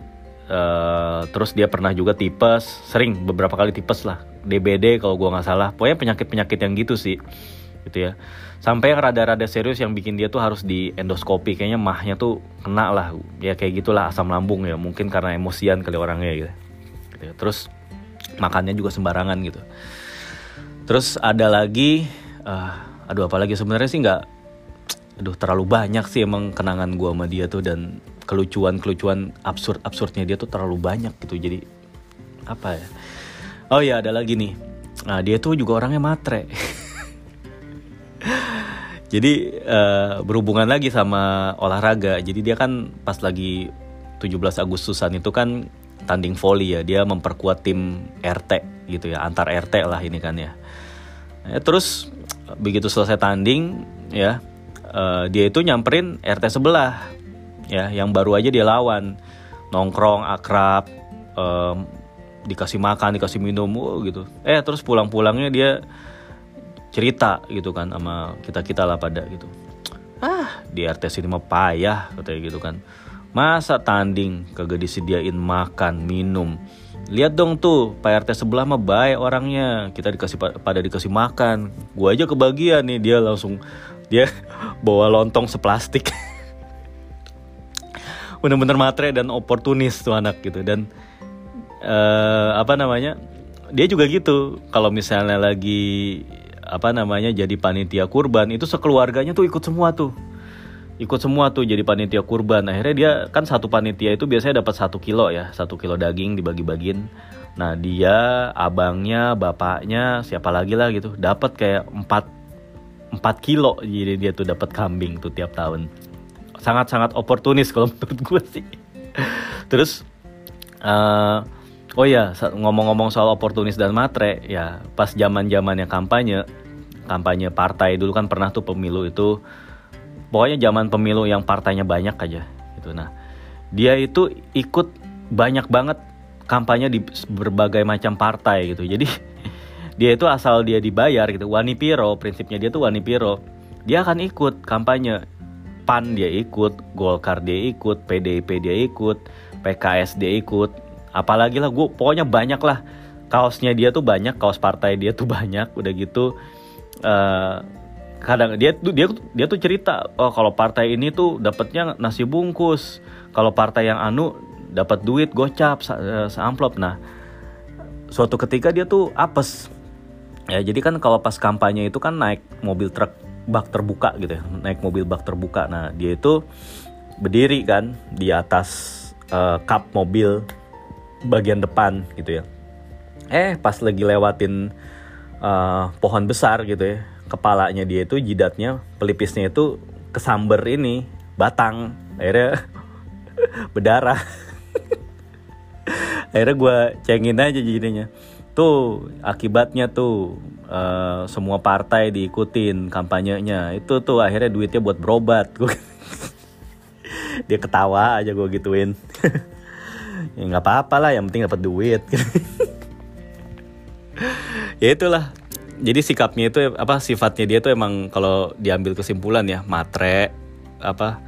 [SPEAKER 1] Uh, terus dia pernah juga tipes sering beberapa kali tipes lah DBD kalau gue nggak salah. Pokoknya penyakit-penyakit yang gitu sih gitu ya sampai yang rada-rada serius yang bikin dia tuh harus di endoskopi. Kayaknya mahnya tuh kena lah. Ya kayak gitulah asam lambung ya. Mungkin karena emosian kali orangnya gitu, gitu. Terus makannya juga sembarangan gitu. Terus ada lagi uh, aduh apalagi sebenarnya sih nggak aduh terlalu banyak sih emang kenangan gue sama dia tuh. Dan kelucuan kelucuan absurd absurdnya dia tuh terlalu banyak gitu. Jadi apa ya? Oh ya ada lagi nih. Nah dia tuh juga orangnya matre jadi uh, berhubungan lagi sama olahraga. Jadi dia kan pas lagi 17 Agustusan itu kan tanding volley ya. Dia memperkuat tim RT gitu ya. Antar RT lah ini kan ya. Ya, terus begitu selesai tanding ya uh, dia itu nyamperin RT sebelah ya. Yang baru aja dia lawan. Nongkrong akrab um, dikasih makan dikasih minum gitu. Eh terus pulang-pulangnya dia cerita gitu kan sama kita kita lah pada gitu. Ah. Di RT sini mah payah katanya gitu kan. Masa tanding kagak disediain makan minum? Lihat dong tuh Pak RT sebelah mah baik orangnya. Kita dikasih pada dikasih makan. Gua aja kebagian nih dia langsung dia bawa lontong seplastik. Bener-bener matre dan oportunis tuh anak gitu. Dan uh, apa namanya dia juga gitu. Kalau misalnya lagi apa namanya jadi panitia kurban itu sekeluarganya tuh ikut semua tuh. Ikut semua tuh jadi panitia kurban. Akhirnya dia kan satu panitia itu biasanya dapat satu kilo ya satu kilo daging dibagi-bagin nah dia abangnya bapaknya siapa lagi lah gitu dapat kayak empat empat kilo. Jadi dia tuh dapat kambing tuh tiap tahun. Sangat sangat oportunis kalau menurut gue sih. Terus uh, oh ya ngomong-ngomong soal oportunis dan matre ya pas zaman zamannya kampanye kampanye partai dulu kan pernah tuh pemilu itu pokoknya zaman pemilu yang partainya banyak aja gitu. Nah dia itu ikut banyak banget kampanye di berbagai macam partai gitu. Jadi dia itu asal dia dibayar gitu. Wani piro prinsipnya dia tuh wani piro. Dia akan ikut kampanye. Pan dia ikut golkar dia ikut pdip dia ikut pks dia ikut apalagi lah gue pokoknya banyak lah. Kaosnya dia tuh banyak kaos partai dia tuh banyak udah gitu. Uh, kadang dia tuh dia dia tuh cerita oh kalau partai ini tuh dapatnya nasi bungkus. Kalau partai yang anu dapat duit gocap eh, se nah suatu ketika dia tuh apes. Ya jadi kan kalau pas kampanye itu kan naik mobil truk bak terbuka gitu ya naik mobil bak terbuka. Nah dia itu berdiri kan di atas uh, kap mobil bagian depan gitu ya. Eh pas lagi lewatin uh, pohon besar gitu ya kepalanya dia itu jidatnya pelipisnya itu kesamber ini batang akhirnya berdarah. Akhirnya gue cengin aja jadinya. Tuh akibatnya tuh uh, semua partai diikutin kampanyenya. Itu tuh akhirnya duitnya buat berobat. Gue dia ketawa aja gue gituin ya nggak apa-apa lah yang penting dapat duit. Ya itulah. Jadi sikapnya itu apa sifatnya dia tuh emang kalau diambil kesimpulan ya matre apa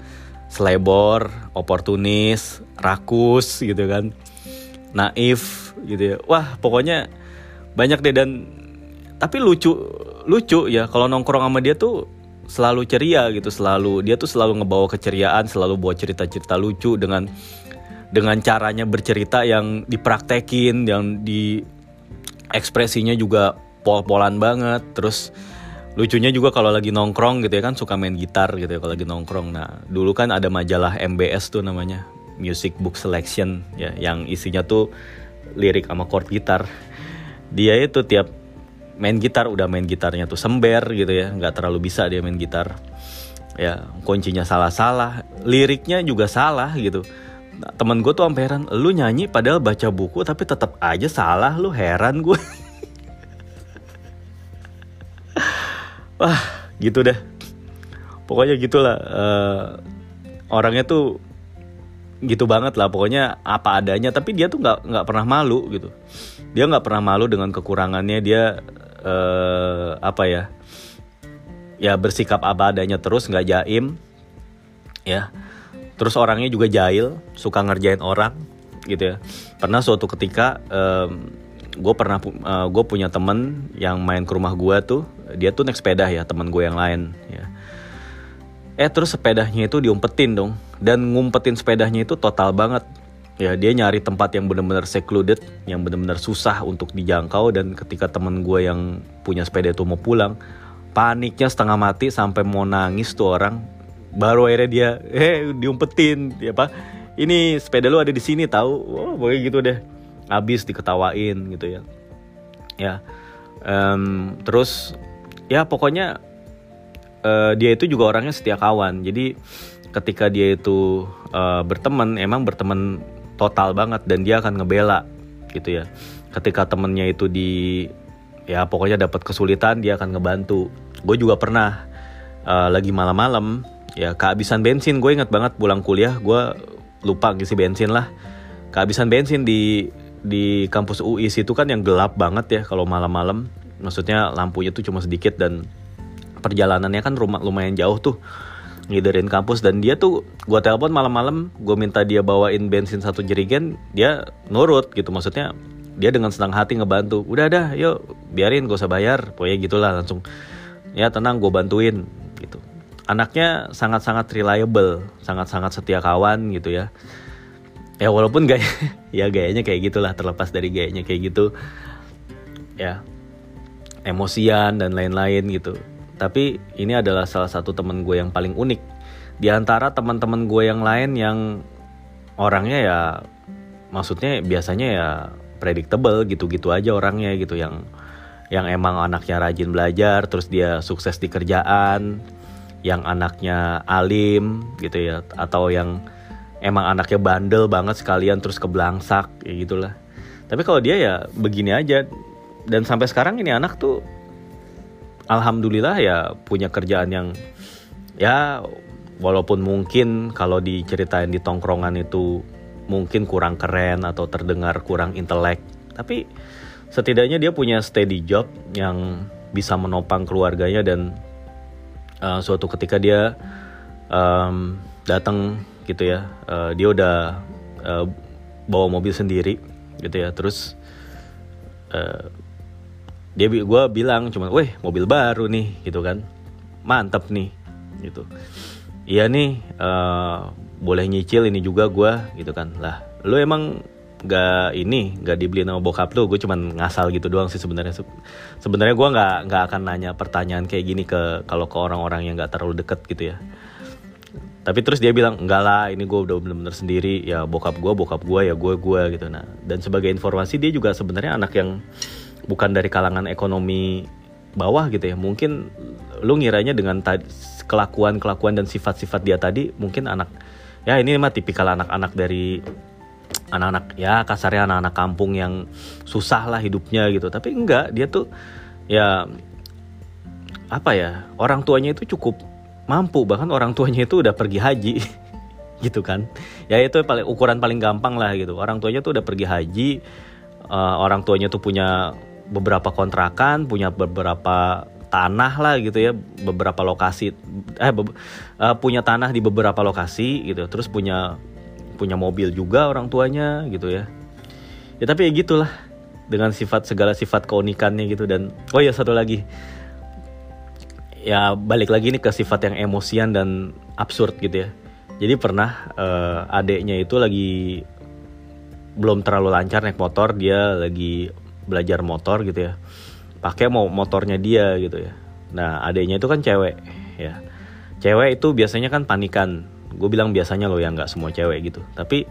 [SPEAKER 1] selebor oportunis rakus gitu kan. Naif gitu ya. Wah pokoknya banyak deh dan tapi lucu lucu ya. Kalau nongkrong sama dia tuh selalu ceria gitu selalu dia tuh selalu ngebawa keceriaan selalu bawa cerita-cerita lucu dengan dengan caranya bercerita yang dipraktekin yang di ekspresinya juga pol-polan banget. Terus lucunya juga kalau lagi nongkrong gitu ya kan suka main gitar gitu ya kalau lagi nongkrong. Nah dulu kan ada majalah MBS tuh namanya Music Book Selection ya yang isinya tuh lirik sama chord gitar. Dia itu tiap main gitar udah main gitarnya tuh sember gitu ya nggak terlalu bisa dia main gitar. Ya kuncinya salah-salah liriknya juga salah gitu temen gue tuh sampai heran lu nyanyi padahal baca buku tapi tetap aja salah lu heran gue wah gitu deh. Pokoknya gitulah uh, orangnya tuh gitu banget lah pokoknya apa adanya. Tapi dia tuh nggak nggak pernah malu gitu. Dia nggak pernah malu dengan kekurangannya. Dia uh, apa ya ya bersikap apa adanya terus nggak jaim ya terus orangnya juga jahil suka ngerjain orang gitu ya. Pernah suatu ketika um, gue pernah uh, gue punya temen yang main ke rumah gue tuh dia tuh naik sepeda ya teman gue yang lain ya. Eh terus sepedanya itu diumpetin dong dan ngumpetin sepedanya itu total banget. Ya dia nyari tempat yang benar-benar secluded yang benar-benar susah untuk dijangkau dan ketika temen gue yang punya sepeda itu mau pulang paniknya setengah mati sampai mau nangis tuh orang baru akhirnya dia eh diumpetin ya apa ini sepeda lu ada di sini tahu? Oh pokoknya gitu deh. Abis diketawain gitu ya. Ya um, terus ya pokoknya uh, dia itu juga orangnya setia kawan jadi ketika dia itu uh, berteman emang berteman total banget dan dia akan ngebela gitu ya. Ketika temennya itu di ya pokoknya dapat kesulitan dia akan ngebantu. Gue juga pernah uh, lagi malam-malam ya kehabisan bensin gue inget banget pulang kuliah gue lupa ngisi bensin lah. Kehabisan bensin di di kampus UI situ kan yang gelap banget ya kalau malam-malam. Maksudnya lampunya tuh cuma sedikit dan perjalanannya kan rumah lumayan jauh tuh ngiderin kampus. Dan dia tuh gue telepon malam-malam gue minta dia bawain bensin satu jerigen dia nurut gitu. Maksudnya dia dengan senang hati ngebantu udah dah yuk biarin gak usah bayar. Pokoknya gitulah langsung. Ya tenang gue bantuin gitu anaknya sangat-sangat reliable sangat-sangat setia kawan gitu ya. Ya walaupun gaya ya gayanya kayak gitulah terlepas dari gayanya kayak gitu. Ya emosian dan lain-lain gitu. Tapi ini adalah salah satu temen gue yang paling unik. Di antara teman-teman gue yang lain yang orangnya ya maksudnya biasanya ya predictable gitu-gitu aja orangnya gitu. Yang yang emang anaknya rajin belajar terus dia sukses di kerjaan yang anaknya alim gitu ya atau yang emang anaknya bandel banget sekalian terus keblangsak ya gitulah. Tapi kalau dia ya begini aja. Dan sampai sekarang ini anak tuh alhamdulillah ya punya kerjaan yang ya walaupun mungkin kalau diceritain di tongkrongan itu mungkin kurang keren atau terdengar kurang intelek tapi setidaknya dia punya steady job yang bisa menopang keluarganya dan uh, suatu ketika dia um, datang gitu ya. Uh, dia udah uh, bawa mobil sendiri gitu ya. Terus uh, dia gue bilang cuma weh mobil baru nih gitu kan. Mantap nih gitu. Iya nih uh, boleh nyicil ini juga gue gitu kan. Lah lu emang gak ini gak dibeli sama bokap lu gue cuman ngasal gitu doang sih sebenarnya. Sebenarnya gue nggak nggak akan nanya pertanyaan kayak gini ke kalau ke orang-orang yang nggak terlalu deket gitu ya. Tapi terus dia bilang enggak lah ini gue udah bener-bener sendiri. Ya bokap gue bokap gue ya gue gue gitu. Nah dan sebagai informasi dia juga sebenarnya anak yang bukan dari kalangan ekonomi bawah gitu ya. Mungkin lu ngiranya dengan kelakuan kelakuan dan sifat-sifat dia tadi mungkin anak ya ini mah tipikal anak-anak dari anak-anak ya kasarnya anak-anak kampung yang susah lah hidupnya gitu. Tapi enggak dia tuh ya apa ya orang tuanya itu cukup mampu. Bahkan orang tuanya itu udah pergi haji gitu kan. Ya itu paling ukuran paling gampang lah gitu. Orang tuanya tuh udah pergi haji uh, orang tuanya tuh punya beberapa kontrakan punya beberapa tanah lah gitu ya beberapa lokasi eh be, uh, punya tanah di beberapa lokasi gitu. Terus punya punya mobil juga orang tuanya gitu ya. Ya tapi ya gitulah dengan sifat segala sifat keunikannya gitu. Dan oh ya satu lagi. Ya balik lagi nih ke sifat yang emosian dan absurd gitu ya. Jadi pernah uh, adeknya itu lagi belum terlalu lancar naik motor dia lagi belajar motor gitu ya. Pakai mau motornya dia gitu ya. Nah adeknya itu kan cewek ya. Cewek itu biasanya kan panikan gue bilang biasanya loh yang nggak semua cewek gitu. Tapi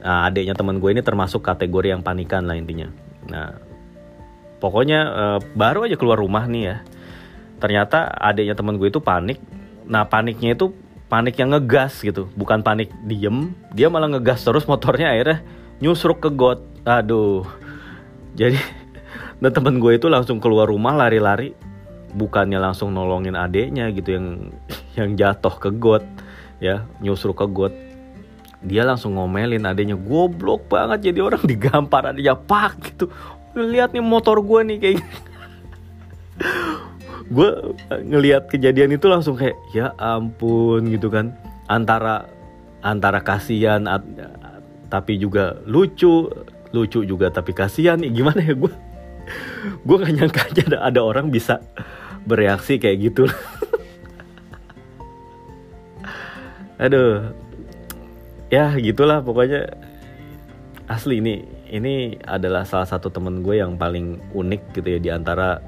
[SPEAKER 1] nah, adiknya teman gue ini termasuk kategori yang panikan lah intinya. Nah pokoknya uh, baru aja keluar rumah nih ya ternyata adiknya teman gue itu panik. Nah paniknya itu panik yang ngegas gitu bukan panik diem. Dia malah ngegas terus motornya akhirnya nyusruk ke got. Aduh. Jadi nah temen gue itu langsung keluar rumah lari-lari. Bukannya langsung nolongin adeknya gitu yang yang jatuh ke got ya nyusruk ke got. Dia langsung ngomelin adeknya goblok banget jadi orang digampar adanya pak gitu. Lihat nih motor gue nih kayak gue ngelihat kejadian itu langsung kayak ya ampun gitu kan. Antara antara kasihan tapi juga lucu lucu juga tapi kasihan. Gimana ya gue gue gak nyangka aja ada, ada orang bisa bereaksi kayak gitu aduh. Ya gitulah pokoknya. Asli ini ini adalah salah satu temen gue yang paling unik gitu ya di antara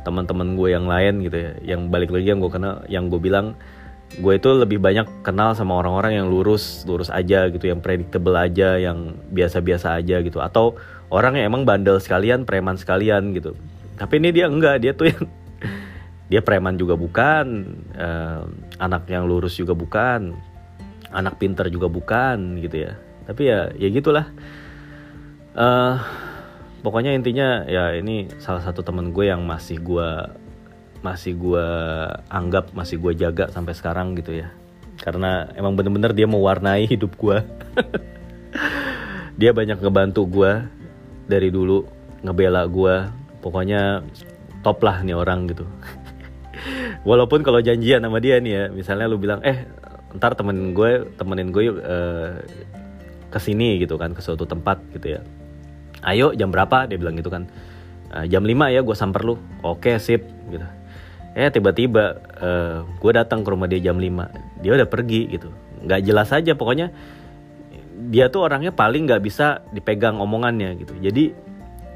[SPEAKER 1] teman-teman gue yang lain gitu ya. Yang balik lagi yang gue kenal yang gue bilang gue itu lebih banyak kenal sama orang-orang yang lurus lurus aja gitu yang predictable aja yang biasa-biasa aja gitu. Atau orang yang emang bandel sekalian preman sekalian gitu. Tapi ini dia enggak dia tuh yang dia preman juga bukan uh, anak yang lurus juga bukan anak pinter juga bukan gitu ya. Tapi ya ya gitulah. Uh, pokoknya intinya ya ini salah satu temen gue yang masih gue masih gue anggap masih gue jaga sampai sekarang gitu ya. Karena emang bener-bener dia mewarnai hidup gue dia banyak ngebantu gue dari dulu ngebela gue pokoknya top lah nih orang gitu. Walaupun kalau janjian sama dia nih ya misalnya lu bilang eh ntar temenin gue temenin gue yuk uh, ke sini gitu kan ke suatu tempat gitu ya. Ayo jam berapa? Dia bilang gitu kan. Uh, jam 5 ya gue samper lu. Oke sip gitu. Eh tiba-tiba uh, eh, gue datang ke rumah dia jam 5 dia udah pergi gitu. Nggak jelas aja pokoknya dia tuh orangnya paling nggak bisa dipegang omongannya gitu. Jadi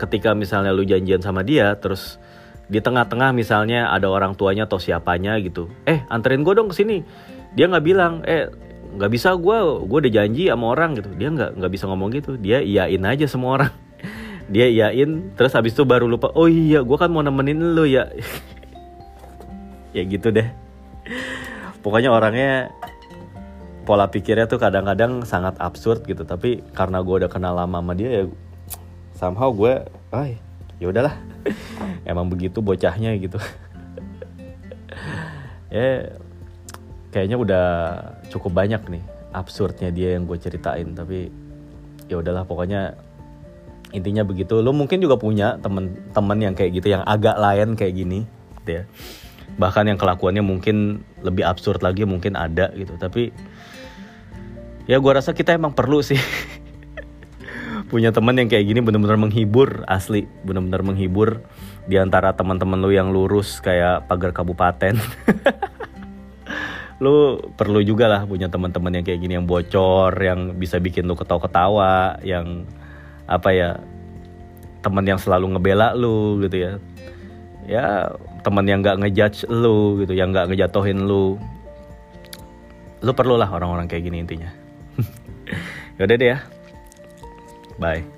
[SPEAKER 1] ketika misalnya lu janjian sama dia terus di tengah-tengah misalnya ada orang tuanya atau siapanya gitu. Eh anterin gue dong ke sini dia nggak bilang eh nggak bisa gue gue udah janji sama orang gitu. Dia nggak nggak bisa ngomong gitu. Dia iyain aja semua orang. Dia iyain terus habis itu baru lupa oh iya gue kan mau nemenin lu ya. Ya gitu deh. Pokoknya orangnya pola pikirnya tuh kadang-kadang sangat absurd gitu. Tapi karena gue udah kenal lama sama dia ya somehow gue ay ya udahlah. Emang begitu bocahnya gitu. Ya kayaknya udah cukup banyak nih absurdnya dia yang gue ceritain tapi ya udahlah pokoknya intinya begitu. Lo mungkin juga punya temen-temen yang kayak gitu yang agak lain kayak gini gitu ya. Bahkan yang kelakuannya mungkin lebih absurd lagi mungkin ada gitu. Tapi ya gue rasa kita emang perlu sih punya temen yang kayak gini bener-bener menghibur asli. Bener-bener menghibur di antara teman-teman lo yang lurus kayak pagar kabupaten lu perlu juga lah punya teman-teman yang kayak gini yang bocor yang bisa bikin lu ketawa-ketawa yang apa ya teman yang selalu ngebela lu gitu ya. Ya teman yang nggak ngejudge lu gitu yang nggak ngejatohin lu. Lu perlulah orang-orang kayak gini intinya. Yaudah deh ya. Bye